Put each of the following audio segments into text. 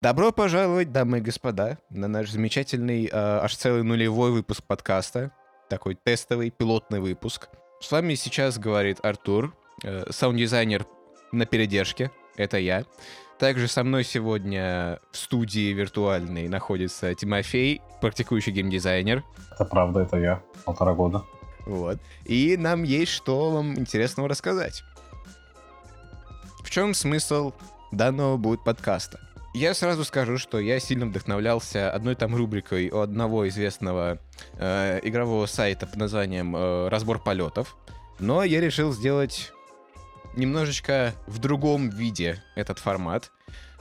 Добро пожаловать, дамы и господа, на наш замечательный, э, аж целый нулевой выпуск подкаста. Такой тестовый, пилотный выпуск. С вами сейчас говорит Артур, э, саунд-дизайнер на передержке, это я. Также со мной сегодня в студии виртуальной находится Тимофей, практикующий геймдизайнер. Это правда, это я, полтора года. Вот. И нам есть что вам интересного рассказать. В чем смысл данного будет подкаста? Я сразу скажу, что я сильно вдохновлялся одной там рубрикой у одного известного э, игрового сайта под названием э, «Разбор полетов», но я решил сделать немножечко в другом виде этот формат,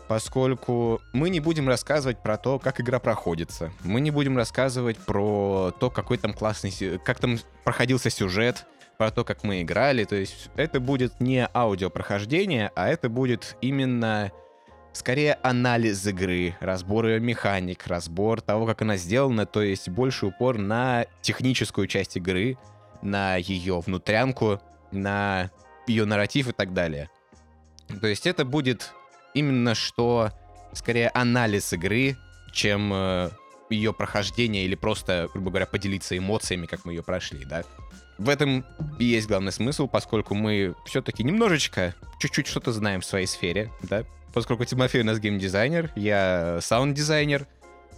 поскольку мы не будем рассказывать про то, как игра проходится, мы не будем рассказывать про то, какой там классный, как там проходился сюжет, про то, как мы играли, то есть это будет не аудиопрохождение, а это будет именно скорее анализ игры, разбор ее механик, разбор того, как она сделана, то есть больше упор на техническую часть игры, на ее внутрянку, на ее нарратив и так далее. То есть это будет именно что скорее анализ игры, чем э, ее прохождение или просто, грубо говоря, поделиться эмоциями, как мы ее прошли, да. В этом и есть главный смысл, поскольку мы все-таки немножечко, чуть-чуть что-то знаем в своей сфере, да, поскольку Тимофей у нас геймдизайнер, я саунд-дизайнер,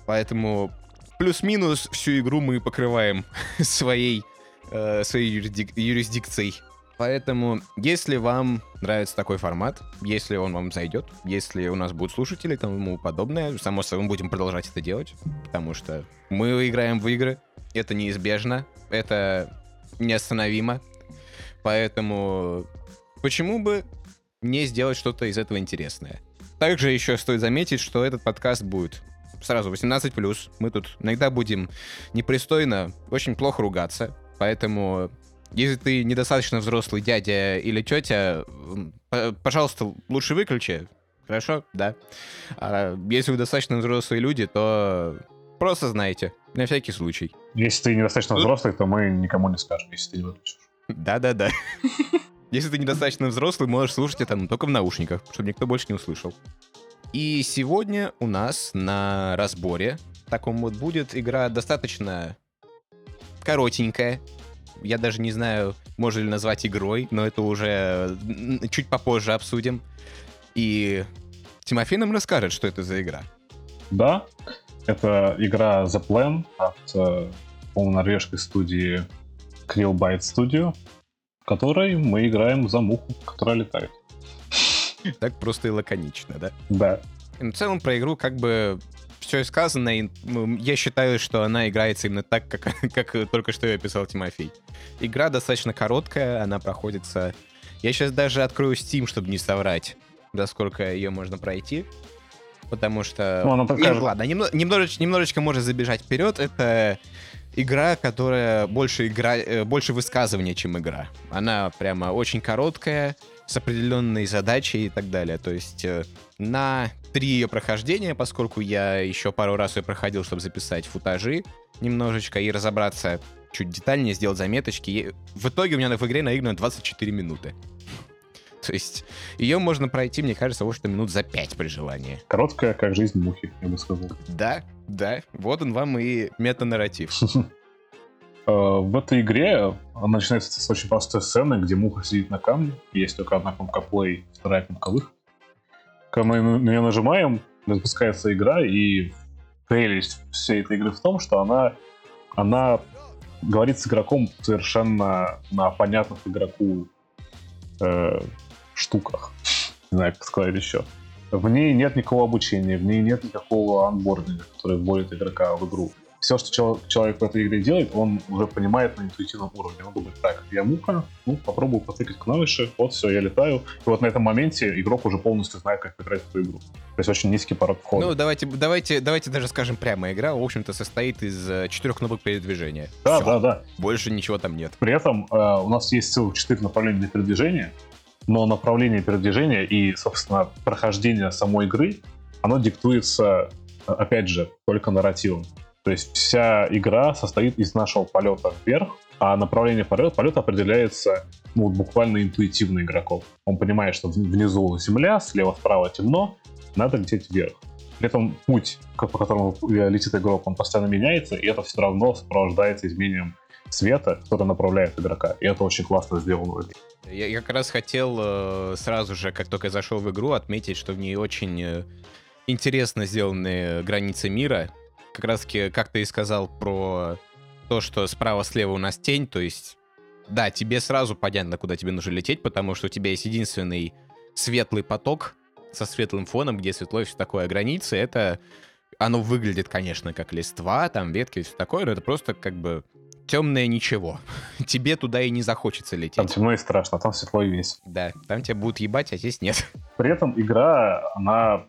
поэтому плюс-минус всю игру мы покрываем своей, э, своей юрисдик- юрисдикцией. Поэтому, если вам нравится такой формат, если он вам зайдет, если у нас будут слушатели и тому подобное, само собой, мы будем продолжать это делать, потому что мы играем в игры, это неизбежно, это неостановимо, поэтому почему бы не сделать что-то из этого интересное? Также еще стоит заметить, что этот подкаст будет сразу 18+. Мы тут иногда будем непристойно, очень плохо ругаться. Поэтому, если ты недостаточно взрослый дядя или тетя, пожалуйста, лучше выключи. Хорошо? Да. А если вы достаточно взрослые люди, то просто знайте. На всякий случай. Если ты недостаточно взрослый, то мы никому не скажем, если ты не выключишь. Да-да-да. Если ты недостаточно взрослый, можешь слушать это но только в наушниках, чтобы никто больше не услышал. И сегодня у нас на разборе таком вот будет игра достаточно коротенькая. Я даже не знаю, можно ли назвать игрой, но это уже чуть попозже обсудим. И Тимофей нам расскажет, что это за игра. Да, это игра The Plan от, э, по-моему, норвежской студии Krillbyte Studio которой мы играем за муху, которая летает. Так просто и лаконично, да? Да. в целом про игру как бы все сказано, и я считаю, что она играется именно так, как, как только что я описал Тимофей. Игра достаточно короткая, она проходится... Я сейчас даже открою Steam, чтобы не соврать, до сколько ее можно пройти. Потому что... Ну, она покажет. Нет, ладно, немножечко, немножечко можно забежать вперед. Это игра, которая больше игра, э, больше высказывания, чем игра. Она прямо очень короткая, с определенной задачей и так далее. То есть э, на три ее прохождения, поскольку я еще пару раз ее проходил, чтобы записать футажи немножечко и разобраться чуть детальнее, сделать заметочки. В итоге у меня в игре наиграно 24 минуты. То есть ее можно пройти, мне кажется, вот что минут за пять при желании. Короткая, как жизнь мухи, я бы сказал. Да, да. Вот он вам и метанарратив. Э, в этой игре она начинается с очень простой сцены, где муха сидит на камне, есть только одна кнопка play, вторая кнопка выход. Когда мы на нее нажимаем, запускается игра, и прелесть всей этой игры в том, что она, она говорит с игроком совершенно на понятных игроку э, штуках. Не знаю, как сказать еще. В ней нет никакого обучения, в ней нет никакого анбординга, который вводит игрока в игру. Все, что человек в этой игре делает, он уже понимает на интуитивном уровне. Он думает, так, я мука, ну, попробую потыкать клавиши, вот, все, я летаю. И вот на этом моменте игрок уже полностью знает, как играть в эту игру. То есть очень низкий порог входа. Ну, давайте, давайте, давайте даже скажем прямо, игра, в общем-то, состоит из э, четырех кнопок передвижения. Да, все. да, да. Больше ничего там нет. При этом э, у нас есть целых четыре направления для передвижения, но направление передвижения и, собственно, прохождение самой игры, оно диктуется, опять же, только нарративом. То есть вся игра состоит из нашего полета вверх, а направление полета, полета определяется ну, буквально интуитивно игроков. Он понимает, что внизу земля, слева-справа темно, надо лететь вверх. При этом путь, по которому летит игрок, он постоянно меняется, и это все равно сопровождается изменением света, который направляет игрока. И это очень классно сделано. Я, как раз хотел э, сразу же, как только я зашел в игру, отметить, что в ней очень э, интересно сделаны границы мира. Как раз таки, как ты и сказал про то, что справа-слева у нас тень, то есть, да, тебе сразу понятно, куда тебе нужно лететь, потому что у тебя есть единственный светлый поток со светлым фоном, где светло и все такое. Границы — это... Оно выглядит, конечно, как листва, там ветки и все такое, но это просто как бы темное ничего. Тебе туда и не захочется лететь. Там темно и страшно, а там светло и весело. Да, там тебя будут ебать, а здесь нет. При этом игра, она,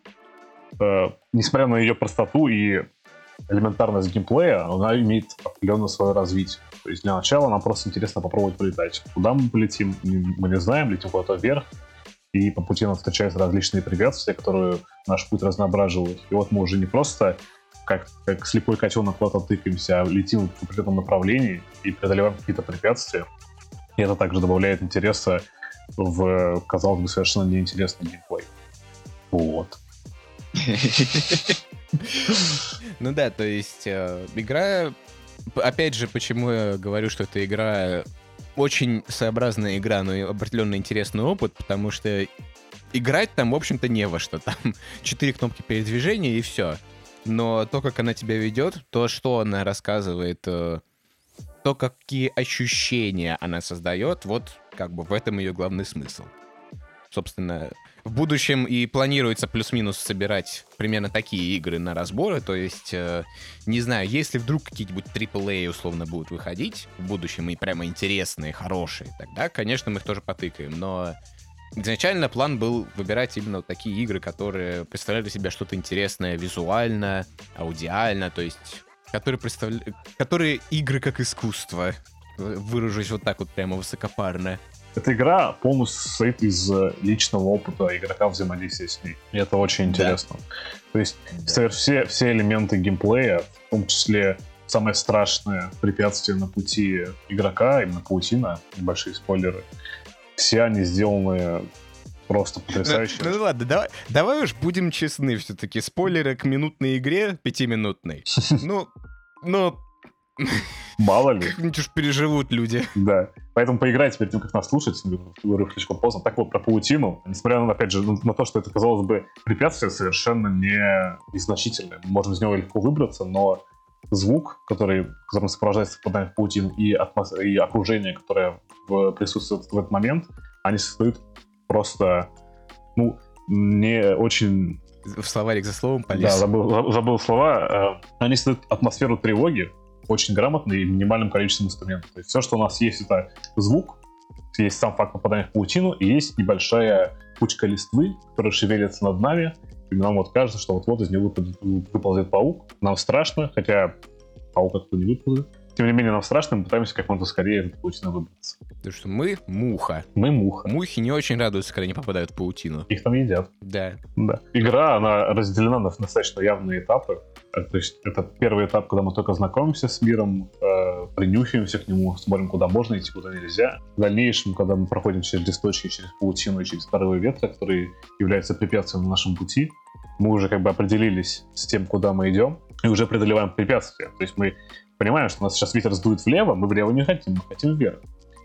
э, несмотря на ее простоту и элементарность геймплея, она имеет определенное свое развитие. То есть для начала нам просто интересно попробовать полетать. Куда мы полетим, мы не знаем, летим куда-то вверх, и по пути нам встречаются различные препятствия, которые наш путь разноображивают. И вот мы уже не просто как, как слепой котенок куда-то тыкаемся, а летим в определенном направлении и преодолеваем какие-то препятствия. И это также добавляет интереса в, казалось бы, совершенно неинтересный геймплей. Вот. Ну да, то есть э, игра... Опять же, почему я говорю, что эта игра очень своеобразная игра, но и определенно интересный опыт, потому что играть там, в общем-то, не во что. Там четыре кнопки передвижения и все. Но то, как она тебя ведет, то, что она рассказывает, э, то, какие ощущения она создает, вот как бы в этом ее главный смысл. Собственно, в будущем и планируется плюс-минус собирать примерно такие игры на разборы. То есть, э, не знаю, если вдруг какие-нибудь AAA условно будут выходить в будущем и прямо интересные, хорошие, тогда, конечно, мы их тоже потыкаем. Но изначально план был выбирать именно такие игры, которые представляли себя что-то интересное визуально, аудиально, то есть которые, представля... которые игры как искусство. Выражусь вот так вот прямо высокопарно. Эта игра полностью состоит из э, личного опыта игрока взаимодействия с ней. И это очень интересно. Да. То есть да. все, все элементы геймплея, в том числе самое страшное препятствие на пути игрока, именно паутина, небольшие спойлеры, все они сделаны просто потрясающе. Ну, ну ладно, давай, давай уж будем честны все-таки. Спойлеры к минутной игре, пятиминутной. Ну, ну... Мало ли. Как-нибудь уж переживут люди. Да. Поэтому поиграйте перед тем, как нас слушать, говорю слишком поздно. Так вот, про паутину. Несмотря, на, опять же, на то, что это, казалось бы, препятствие совершенно не незначительное. Можем из него легко выбраться, но звук, который, которым сопровождается попадание в паутину, и, атмос... и окружение, которое в... присутствует в этот момент, они создают просто, ну, не очень... В словарик за словом полез. Да, забыл, забыл слова. Э, они создают атмосферу тревоги очень грамотно и минимальным количеством инструментов. То есть все, что у нас есть, это звук, есть сам факт попадания в паутину, и есть небольшая кучка листвы, которая шевелится над нами, и нам вот кажется, что вот-вот из него выползет паук. Нам страшно, хотя паук как-то не выползет. Тем не менее, нам страшно, мы пытаемся как можно скорее из паутины выбраться. Потому что мы муха. Мы муха. Мухи не очень радуются, когда они попадают в паутину. Их там едят. Да. Да. Игра, она разделена на достаточно явные этапы. Э, то есть это первый этап, когда мы только знакомимся с миром, э, принюхиваемся к нему, смотрим, куда можно идти, куда нельзя. В дальнейшем, когда мы проходим через листочки, через паутину и через вторые ветры, которые являются препятствием на нашем пути, мы уже как бы определились с тем, куда мы идем, и уже преодолеваем препятствия. То есть мы понимаем, что у нас сейчас ветер сдует влево, мы влево не хотим, мы хотим вверх.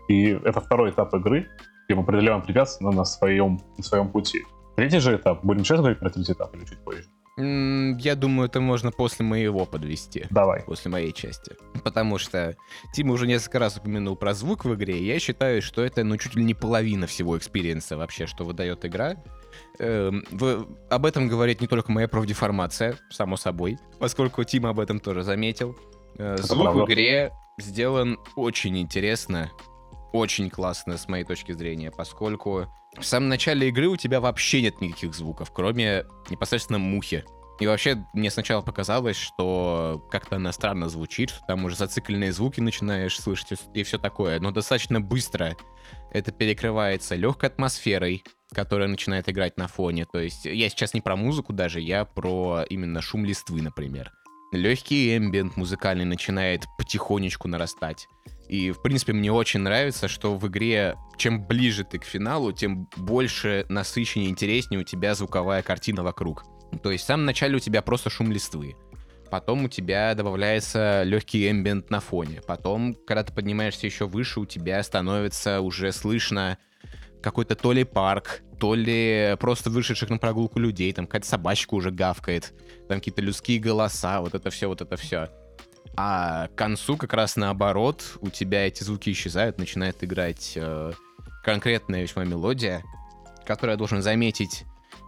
И это второй этап игры, где мы преодолеваем препятствия на своем, на своем пути. Третий же этап, будем сейчас говорить про третий этап или чуть позже? Я думаю, это можно после моего подвести. Давай. После моей части. Потому что Тима уже несколько раз упомянул про звук в игре, и я считаю, что это, ну, чуть ли не половина всего experience а вообще, что выдает игра. Эм, в, об этом говорит не только моя профдеформация, само собой, поскольку Тима об этом тоже заметил. Э, звук в игре сделан очень интересно, очень классно с моей точки зрения, поскольку в самом начале игры у тебя вообще нет никаких звуков, кроме непосредственно мухи. И вообще мне сначала показалось, что как-то она странно звучит, что там уже зацикленные звуки начинаешь слышать и все такое. Но достаточно быстро это перекрывается легкой атмосферой, которая начинает играть на фоне. То есть я сейчас не про музыку даже, я про именно шум листвы, например. Легкий эмбиент музыкальный начинает потихонечку нарастать. И, в принципе, мне очень нравится, что в игре, чем ближе ты к финалу, тем больше насыщеннее, интереснее у тебя звуковая картина вокруг. То есть в самом начале у тебя просто шум листвы. Потом у тебя добавляется легкий эмбиент на фоне. Потом, когда ты поднимаешься еще выше, у тебя становится уже слышно какой-то то ли парк, то ли просто вышедших на прогулку людей, там какая-то собачка уже гавкает, там какие-то людские голоса, вот это все, вот это все. А к концу как раз наоборот, у тебя эти звуки исчезают, начинает играть э, конкретная весьма мелодия, которую я должен заметить,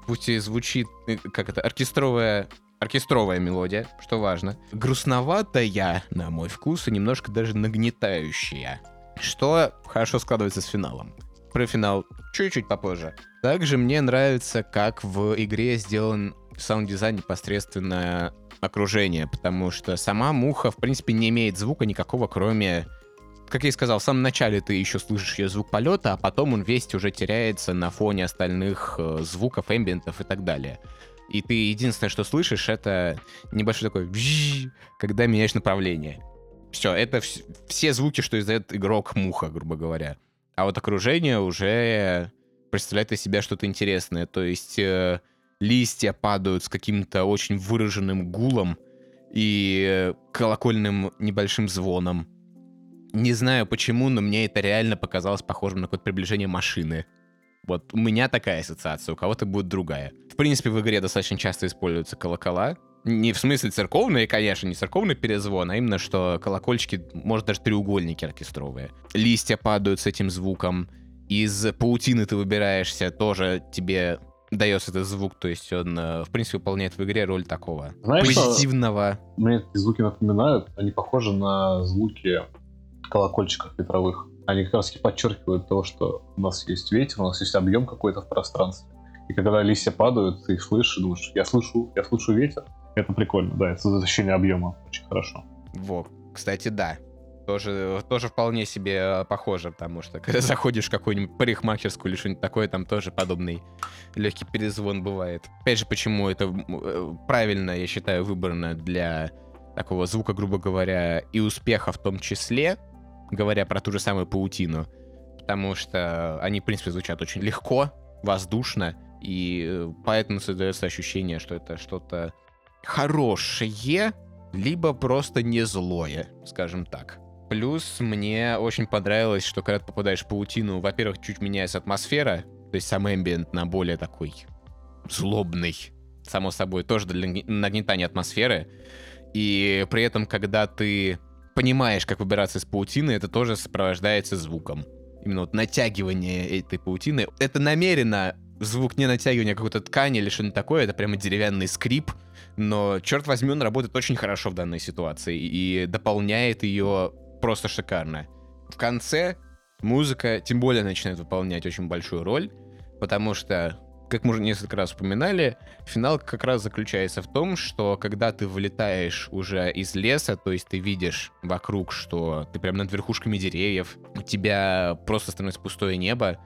пусть и звучит, э, как это, оркестровая оркестровая мелодия, что важно. Грустноватая, на мой вкус, и немножко даже нагнетающая. Что хорошо складывается с финалом. Про финал чуть-чуть попозже. Также мне нравится, как в игре сделан саунд-дизайн непосредственно окружение, потому что сама муха, в принципе, не имеет звука никакого, кроме как я и сказал, в самом начале ты еще слышишь ее звук полета, а потом он весь уже теряется на фоне остальных э, звуков, эмбиентов и так далее. И ты единственное, что слышишь, это небольшой такой когда меняешь направление. Все, это вс- все звуки, что издает игрок муха, грубо говоря. А вот окружение уже представляет из себя что-то интересное. То есть э, листья падают с каким-то очень выраженным гулом и колокольным небольшим звоном не знаю почему, но мне это реально показалось похожим на какое-то приближение машины. Вот у меня такая ассоциация, у кого-то будет другая. В принципе, в игре достаточно часто используются колокола. Не в смысле церковные, конечно, не церковный перезвон, а именно, что колокольчики, может, даже треугольники оркестровые. Листья падают с этим звуком. Из паутины ты выбираешься, тоже тебе дается этот звук, то есть он, э, в принципе, выполняет в игре роль такого Знаешь, позитивного. Мне эти звуки напоминают, они похожи на звуки колокольчиков ветровых. Они как раз таки подчеркивают то, что у нас есть ветер, у нас есть объем какой-то в пространстве. И когда листья падают, ты их слышишь, думаешь, я слышу, я слышу ветер. Это прикольно, да, это ощущение объема очень хорошо. Во, кстати, да. Тоже, тоже вполне себе э, похоже, потому что когда заходишь в какую-нибудь парикмахерскую или что-нибудь такое, там тоже подобный легкий перезвон бывает. Опять же, почему это э, правильно, я считаю, выбрано для такого звука, грубо говоря, и успеха в том числе, говоря про ту же самую паутину, потому что они, в принципе, звучат очень легко, воздушно, и э, поэтому создается ощущение, что это что-то хорошее, либо просто не злое, скажем так. Плюс мне очень понравилось, что когда ты попадаешь в паутину, во-первых, чуть меняется атмосфера, то есть сам эмбиент на более такой злобный, само собой, тоже для нагнетания атмосферы. И при этом, когда ты понимаешь, как выбираться из паутины, это тоже сопровождается звуком. Именно вот натягивание этой паутины. Это намеренно звук не натягивания какой-то ткани или что-нибудь такое, это прямо деревянный скрип, но, черт возьми, он работает очень хорошо в данной ситуации и дополняет ее просто шикарно. В конце музыка тем более начинает выполнять очень большую роль, потому что как мы уже несколько раз упоминали, финал как раз заключается в том, что когда ты вылетаешь уже из леса, то есть ты видишь вокруг, что ты прям над верхушками деревьев, у тебя просто становится пустое небо.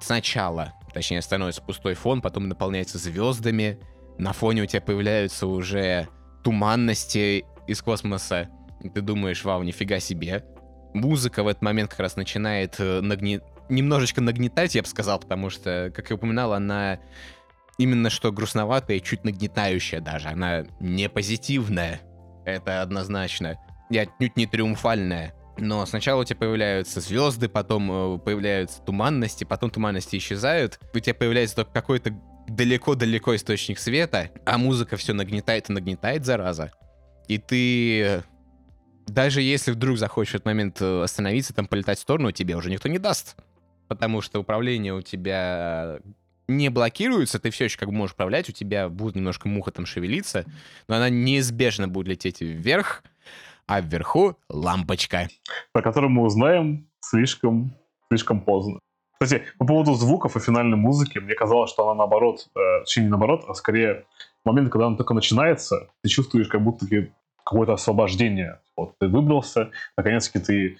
Сначала, точнее, становится пустой фон, потом наполняется звездами, на фоне у тебя появляются уже туманности из космоса. Ты думаешь, вау, нифига себе. Музыка в этот момент как раз начинает э, нагне немножечко нагнетать, я бы сказал, потому что, как я упоминал, она именно что грустноватая, чуть нагнетающая даже. Она не позитивная, это однозначно. И отнюдь не триумфальная. Но сначала у тебя появляются звезды, потом э, появляются туманности, потом туманности исчезают. У тебя появляется только какой-то далеко-далеко источник света, а музыка все нагнетает и нагнетает, зараза. И ты даже если вдруг захочешь в этот момент э, остановиться, там полетать в сторону, тебе уже никто не даст потому что управление у тебя не блокируется, ты все еще как бы можешь управлять, у тебя будет немножко муха там шевелиться, но она неизбежно будет лететь вверх, а вверху лампочка. Про которую мы узнаем слишком, слишком поздно. Кстати, по поводу звуков и финальной музыки, мне казалось, что она наоборот, э, точнее не наоборот, а скорее в момент, когда она только начинается, ты чувствуешь как будто какое-то освобождение. Вот ты выбрался, наконец-таки ты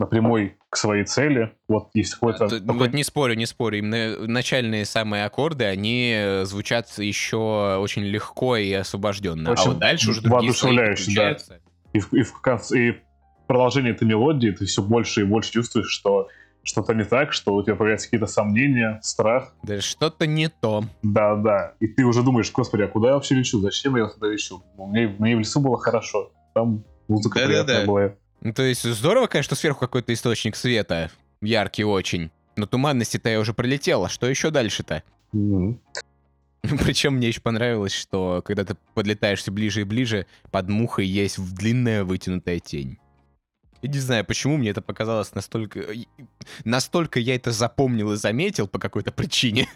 на прямой к своей цели. Вот есть какой-то... Такой... Вот не спорю, не спорю. Именно начальные самые аккорды, они э, звучат еще очень легко и освобожденно. Очень а вот дальше уже другие воодушевляюще, да. И в, и, в конце, и в продолжении этой мелодии ты все больше и больше чувствуешь, что что-то не так, что у тебя появляются какие-то сомнения, страх. Да что-то не то. Да, да. И ты уже думаешь, господи, а куда я вообще лечу? Зачем я туда лечу? Мне, мне в лесу было хорошо. Там музыка Да-да-да. приятная была. Ну, то есть здорово, конечно, сверху какой-то источник света. Яркий очень. Но туманности-то я уже пролетела. Что еще дальше-то? Мгм. Причем мне еще понравилось, что когда ты подлетаешь все ближе и ближе, под мухой есть длинная вытянутая тень. И не знаю, почему мне это показалось настолько... и- Настолько я это запомнил и заметил по какой-то причине.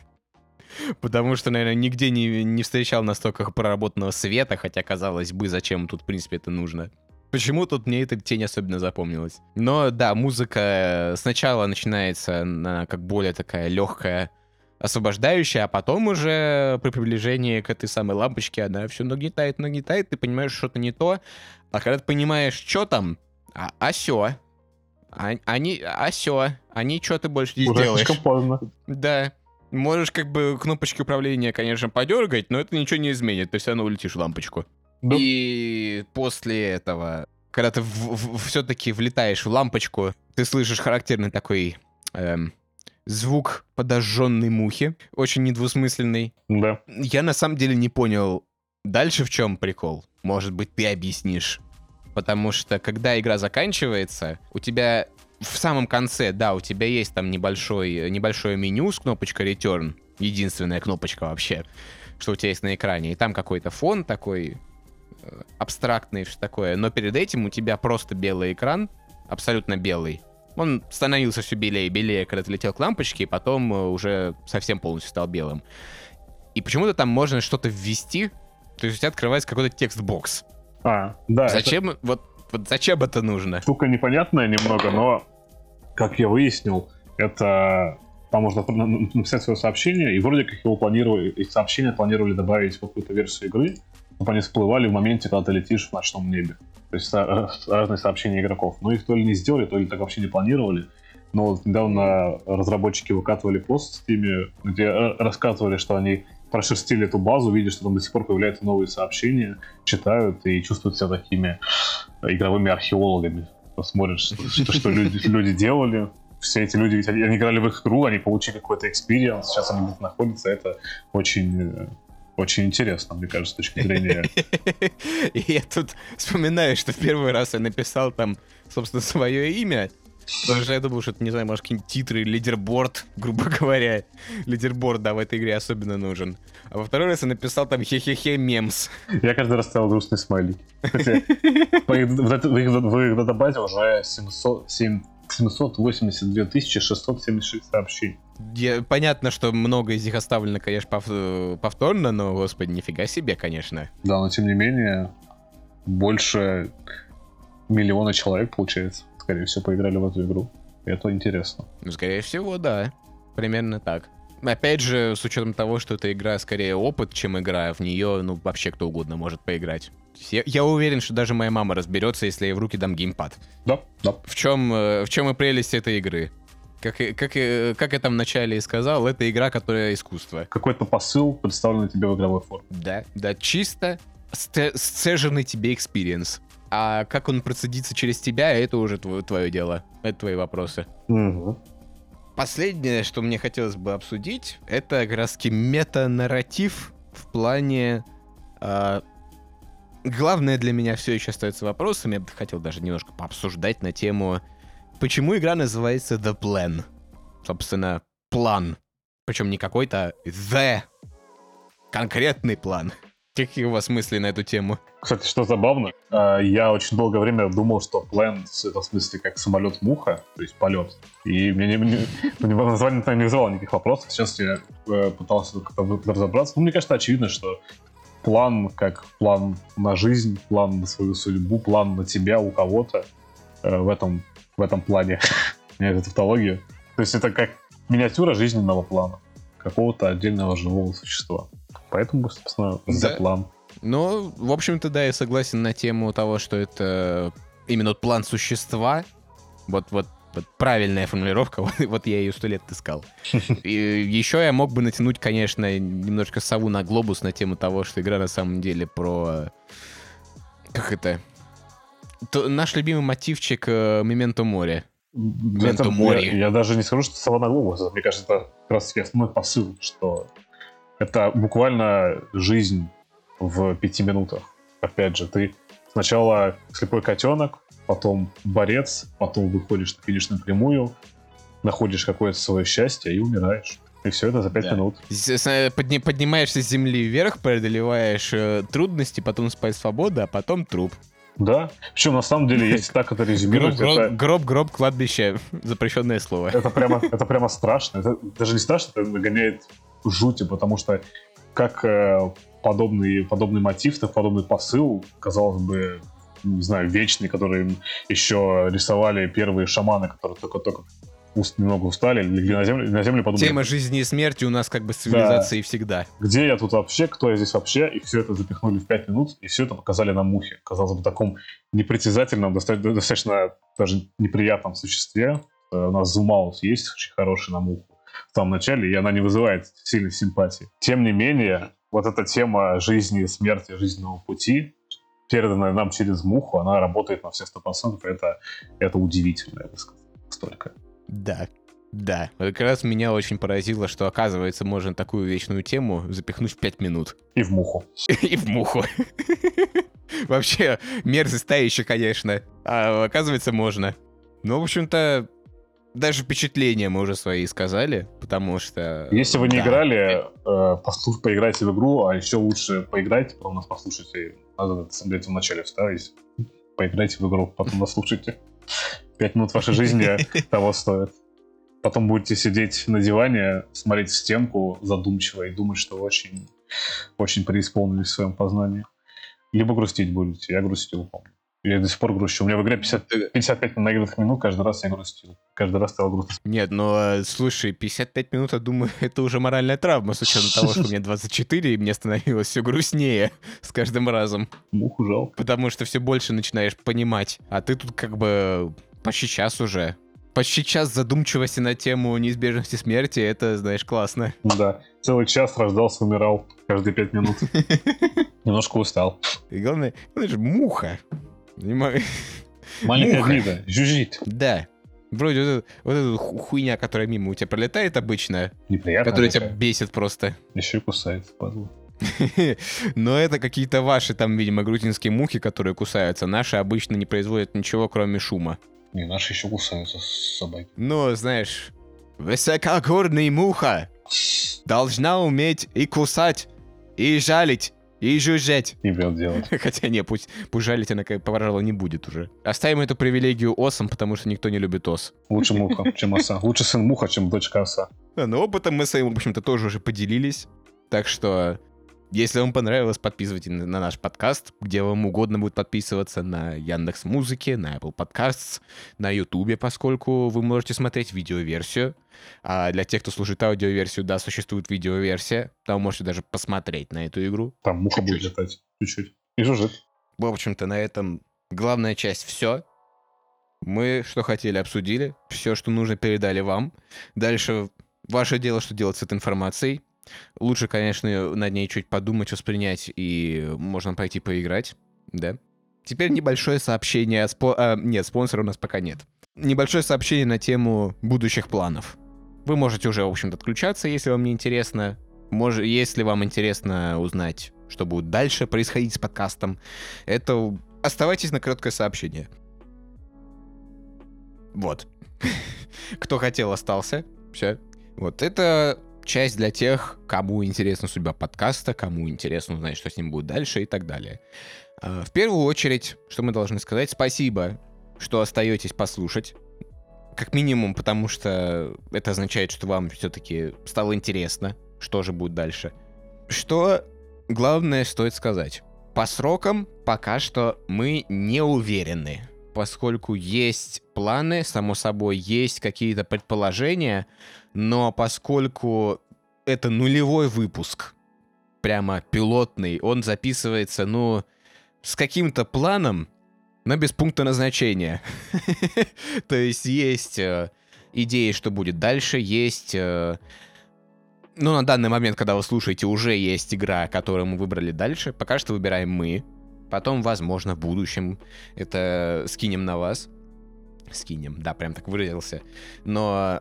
Потому что, наверное, нигде не, не встречал настолько проработанного света, хотя, казалось бы, зачем тут, в принципе, это нужно. Почему тут мне эта тень особенно запомнилась? Но да, музыка сначала начинается на как более такая легкая, освобождающая, а потом уже при приближении к этой самой лампочке она все нагнетает, нагнетает, ты понимаешь, что-то не то. А когда ты понимаешь, что там, а, а сё. А- они, а сё. Они что ты больше не Уже сделаешь. поздно. Да. Можешь как бы кнопочки управления, конечно, подергать, но это ничего не изменит, ты все равно улетишь в лампочку. Да. И после этого, когда ты все-таки влетаешь в лампочку, ты слышишь характерный такой эм, звук подожженной мухи, очень недвусмысленный. Да. Я на самом деле не понял дальше в чем прикол. Может быть, ты объяснишь. Потому что когда игра заканчивается, у тебя в самом конце, да, у тебя есть там небольшой, небольшое меню с кнопочкой Return. Единственная кнопочка вообще, что у тебя есть на экране. И там какой-то фон такой э, абстрактный, что такое. Но перед этим у тебя просто белый экран, абсолютно белый. Он становился все белее и белее, когда ты летел к лампочке, и потом э, уже совсем полностью стал белым. И почему-то там можно что-то ввести, то есть у тебя открывается какой-то текст-бокс. А, да. это Зачем, вот, вот зачем это нужно? штука непонятная немного, но, как я выяснил, это там можно на- на- написать свое сообщение, и вроде как его планировали, эти сообщения планировали добавить в какую-то версию игры, чтобы они всплывали в моменте, когда ты летишь в ночном небе. То есть а, разные сообщения игроков. Но их то ли не сделали, то ли так вообще не планировали. Но вот недавно разработчики выкатывали пост в Steam, где э, рассказывали, что они прошерстили эту базу, видят, что там до сих пор появляются новые сообщения, читают и чувствуют себя такими игровыми археологами. Смотрят, что, что, люди, люди делали. Все эти люди, ведь они, они играли в их игру, они получили какой-то experience, сейчас они где-то находятся. Это очень, э, очень интересно, мне кажется, с точки зрения... И я тут вспоминаю, что в первый раз я написал там, собственно, свое имя. Потому что я думал, что это, не знаю, может, какие-нибудь титры, leaderboard, грубо говоря. Лидерборд, да, в этой игре особенно нужен. А во второй раз я написал там хе-хе-хе мемс. Я каждый раз ставил грустный смайлик. В их датабазе уже 700 семь- 782 676 сообщений. Я- понятно, что много из них оставлено, конечно, пов- повторно, но, господи, нифига себе, конечно. Да, но тем не менее, больше миллиона человек, получается, скорее всего, поиграли в эту игру. И это интересно. Ну, скорее всего, да. Примерно так. Опять же, с учетом того, что эта игра скорее опыт, чем игра, в нее, ну, вообще кто угодно может поиграть. Я, я уверен, что даже моя мама разберется, если я ей в руки дам геймпад. Да, да. В чем, э, в чем и прелесть этой игры? Как, как, как я там вначале и сказал, это игра, которая искусство. Какой-то посыл представлен тебе в игровой форме. Да, да, чисто сцеженный тебе experience. А как он процедится через тебя, это уже твое, твое дело. Это твои вопросы. Последнее, что мне хотелось бы обсудить, это как раз таки мета-нарратив в плане... а, главное для меня все еще остается вопросом. Я бы хотел даже немножко пообсуждать на тему, почему игра называется The Plan. Собственно, план. Причем не какой-то The. Конкретный план. Какие у вас мысли на эту тему? Кстати, что забавно, э, я очень долгое время думал, что план это в смысле как самолет-муха, то есть полет. И мне не, не- мне название не вызывало никаких вопросов. Сейчас я э, пытался как-то разобраться. Ну, мне кажется, очевидно, что план как план на жизнь, план на свою судьбу, план на тебя у кого-то э, в, этом, в этом плане. Мне это тавтология. То есть это как миниатюра жизненного плана какого-то отдельного живого существа. Поэтому, собственно, за Да. план. Ну, в общем-то, да, я согласен на тему того, что это именно вот план существа. Вот, вот, вот правильная формулировка, вот, вот я ее сто лет искал. И еще я мог бы натянуть, конечно, немножко сову на глобус на тему того, что игра на самом деле про... Как это? То- наш любимый мотивчик э, Мементо море. Менто Это- Мори. Я, я даже не скажу, что савана глобуса. Мне кажется, это как раз таки основной посыл, что это буквально жизнь в пяти минутах. Опять же, ты сначала слепой котенок, потом борец, потом выходишь на финишную прямую, находишь какое-то свое счастье и умираешь. И все это за пять Да. минут. Э, подни- поднимаешься с земли вверх, преодолеваешь э, трудности, потом спать свобода, а потом труп. Да. Причем на самом деле, если так это резюмировать, гроб, это, гроб, гроб, кладбище. Запрещенное слово. это прямо, это прямо страшно. Это даже не страшно, это нагоняет жути, потому что как э, подобный, подобный мотив, так подобный посыл, казалось бы, не знаю, вечный, который еще рисовали первые шаманы, которые только-только уст- немного устали, легли на землю, на землю подумали, Тема жизни и смерти у нас как бы с цивилизацией всегда. где я тут вообще, кто я здесь вообще, и все это запихнули в 5 минут, и все это показали на мухе. Казалось бы, таком непритязательном, доста- достаточно даже неприятном существе. Э, У нас зумаус есть очень хороший на муху в самом начале, и она не вызывает сильной симпатии. Тем не менее, вот эта тема жизни и смерти, жизненного пути, переданная нам через муху, она работает на все 100%, и это, это удивительно, я бы сказал. Столько. Да. Да. Как раз меня очень поразило, что, оказывается, можно такую вечную тему запихнуть в 5 минут. И в муху. И в муху. Вообще, мерзость та еще, конечно. А оказывается, можно. Ну, в общем-то, даже впечатления мы уже свои сказали, потому что... Если вы не да. играли, э, послуш- поиграйте в игру, а еще лучше поиграйте, потом нас послушайте. Надо это в начале вставить. Поиграйте в игру, потом нас слушайте. Пять минут вашей жизни того стоит. Потом будете сидеть на диване, смотреть в стенку задумчиво и думать, что очень, очень преисполнились в своем познании. Либо грустить будете. Я грустил, помню. Я до сих пор грущу. У меня в игре 50, 55 наигранных минут, каждый раз я грустил. Каждый раз стало грустно. Нет, ну, э, слушай, 55 минут, я думаю, это уже моральная травма, с учетом того, что мне 24, и мне становилось все грустнее с каждым разом. Муху жалко. Потому что все больше начинаешь понимать. А ты тут как бы почти час уже. Почти час задумчивости на тему неизбежности смерти, это, знаешь, классно. Да. Целый час рождался, умирал каждые пять минут. Немножко устал. И главное, это же муха. Маленькая гнида. Жужжит. Да. Вроде вот, эта- вот эта ху- хуйня, которая мимо у тебя пролетает обычно, Неприятно. которая тебя бесит просто. Еще и кусается, падла. Но это какие-то ваши там, видимо, грузинские мухи, которые кусаются. Наши обычно не производят ничего, кроме шума. Не, наши еще кусаются собаки. Но, знаешь, высокогорная муха должна уметь и кусать, и жалить, и жужжать. Не бьет делать. Хотя не, пусть, пусть жалить она, пожалуй, не будет уже. Оставим эту привилегию осам, потому что никто не любит ос. Лучше муха, чем оса. Лучше сын муха, чем дочка оса. Да, но опытом мы своим, в общем-то, тоже уже поделились. Так что, если вам понравилось, подписывайтесь на на наш подкаст, где вам угодно будет подписываться на Яндекс Музыке, на Apple Podcasts, на Ютубе, поскольку вы можете смотреть видеоверсию. А для тех, кто слушает аудиоверсию, да, существует видеоверсия. Там можете даже посмотреть на эту игру. Там муха будет Чуть-чуть. летать. Чуть-чуть. И жужжит. В общем-то, на этом главная часть все. Мы что хотели, обсудили. Все, что нужно, передали вам. Дальше ваше дело, что делать с этой информацией. Лучше, конечно, над ней чуть подумать, воспринять, и можно пойти поиграть. Да. Теперь небольшое сообщение. спо- а, нет, спонсора у нас пока нет. Небольшое сообщение на тему будущих планов. Вы можете уже, в общем-то, отключаться, если вам не интересно. Может, если вам интересно узнать, что будет дальше происходить с подкастом, это оставайтесь на короткое сообщение. Вот. Кто хотел, остался. Все. Вот это часть для тех, кому интересна судьба подкаста, кому интересно узнать, что с ним будет дальше и так далее. А, В первую очередь, что мы должны сказать, спасибо, что остаетесь послушать. Как минимум, потому что это означает, что вам все-таки стало интересно, что же будет дальше. Что главное стоит сказать. По срокам пока что мы не уверены, поскольку есть планы, само собой, есть какие-то предположения, но поскольку это нулевой выпуск, прямо пилотный, он записывается, ну, с каким-то планом, но без пункта назначения. То есть есть э, идеи, что будет дальше, есть... э, Ну, на данный момент, когда вы слушаете, уже есть игра, которую мы выбрали дальше. Пока что выбираем мы. Потом, возможно, в будущем это скинем на вас. скинем. Да, прям так выразился. Но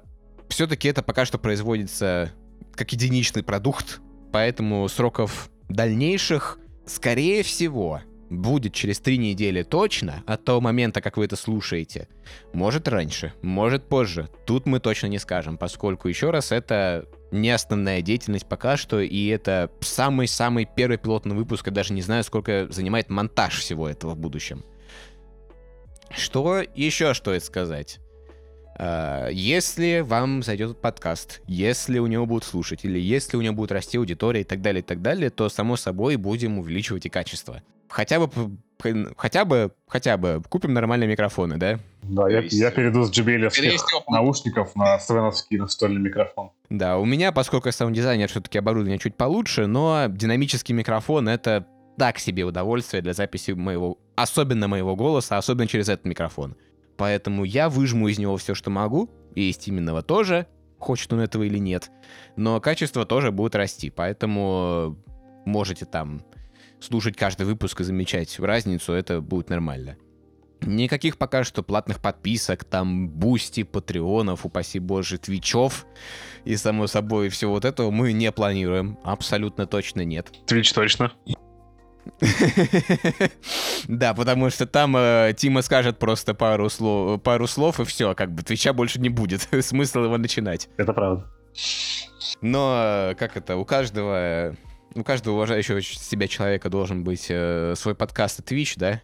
все-таки это пока что производится как единичный продукт, поэтому сроков дальнейших, скорее всего, будет через три недели точно от того момента, как вы это слушаете. Может раньше, может позже. Тут мы точно не скажем, поскольку, еще раз, это не основная деятельность пока что, и это самый-самый первый пилотный выпуск, я даже не знаю, сколько занимает монтаж всего этого в будущем. Что еще стоит сказать? А, если вам зайдет подкаст, если у него будут слушатели, если у него будет расти аудитория и так далее, и так далее, то, само собой, будем увеличивать и качество. Хотя бы, хотя бы, хотя бы купим нормальные микрофоны, да? Да, я, я перейду с JBL наушников на свеновский настольный микрофон. Да, у меня, поскольку я саунд-дизайнер, все-таки оборудование чуть получше, но динамический микрофон — это так себе удовольствие для записи моего, особенно моего голоса, особенно через этот микрофон. Поэтому я выжму из него все, что могу, и из Тименного тоже, хочет он этого или нет. Но качество тоже будет расти, поэтому можете там слушать каждый выпуск и замечать разницу, это будет нормально. Никаких пока что платных подписок, там, Boosty, Patreon ов, упаси боже, Twitch ов и, само собой, всего вот этого мы не планируем. Абсолютно точно нет. Twitch точно. Да, потому что там э, Тима скажет просто пару слов, пару слов и все, как бы Twitch а больше не будет. Смысл его начинать. Это правда. Но э, как это, у каждого у каждого уважающего себя человека должен быть э, свой подкаст и Twitch, да?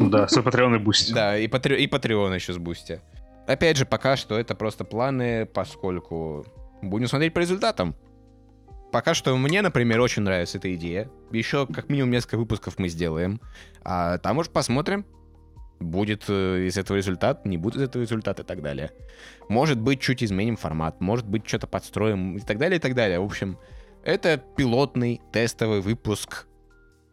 Да, свой Patreon и Boosty. Да, и, патре- и Patreon еще с Boosty. Опять же, пока что это просто планы, поскольку будем смотреть по результатам. Пока что мне, например, очень нравится эта идея. Еще как минимум несколько выпусков мы сделаем. А там уж посмотрим. Будет э, из этого результат, не будет из этого результата и так далее. Может быть, чуть изменим формат, может быть, что-то подстроим и так далее, и так далее. В общем, это пилотный тестовый выпуск.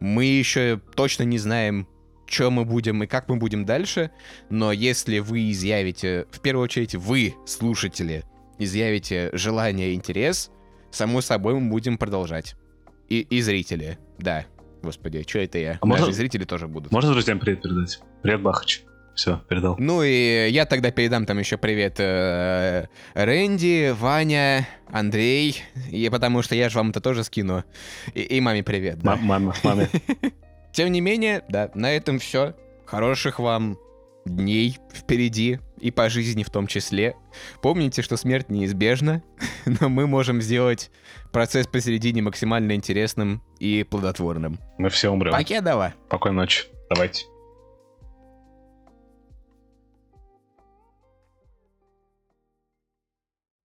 Мы еще точно не знаем, что мы будем и как мы будем дальше, но если вы изъявите, в первую очередь вы, слушатели, изъявите желание и интерес, само собой мы будем продолжать. И, и зрители, да. Господи, что это я? А Даже можно, зрители тоже будут. Можно друзьям привет передать? Привет, Бахач. Все, передал. Ну и я тогда передам там еще привет э, Рэнди, Ваня, Андрей, и потому что я же вам это тоже скину. И, и маме привет. Да. Мама, маме. Тем не менее, да, на этом все. Хороших вам дней впереди и по жизни в том числе. Помните, что смерть неизбежна, но мы можем сделать процесс посередине максимально интересным и плодотворным. Мы все умрем. Покедова. Спокойной ночи. Давайте.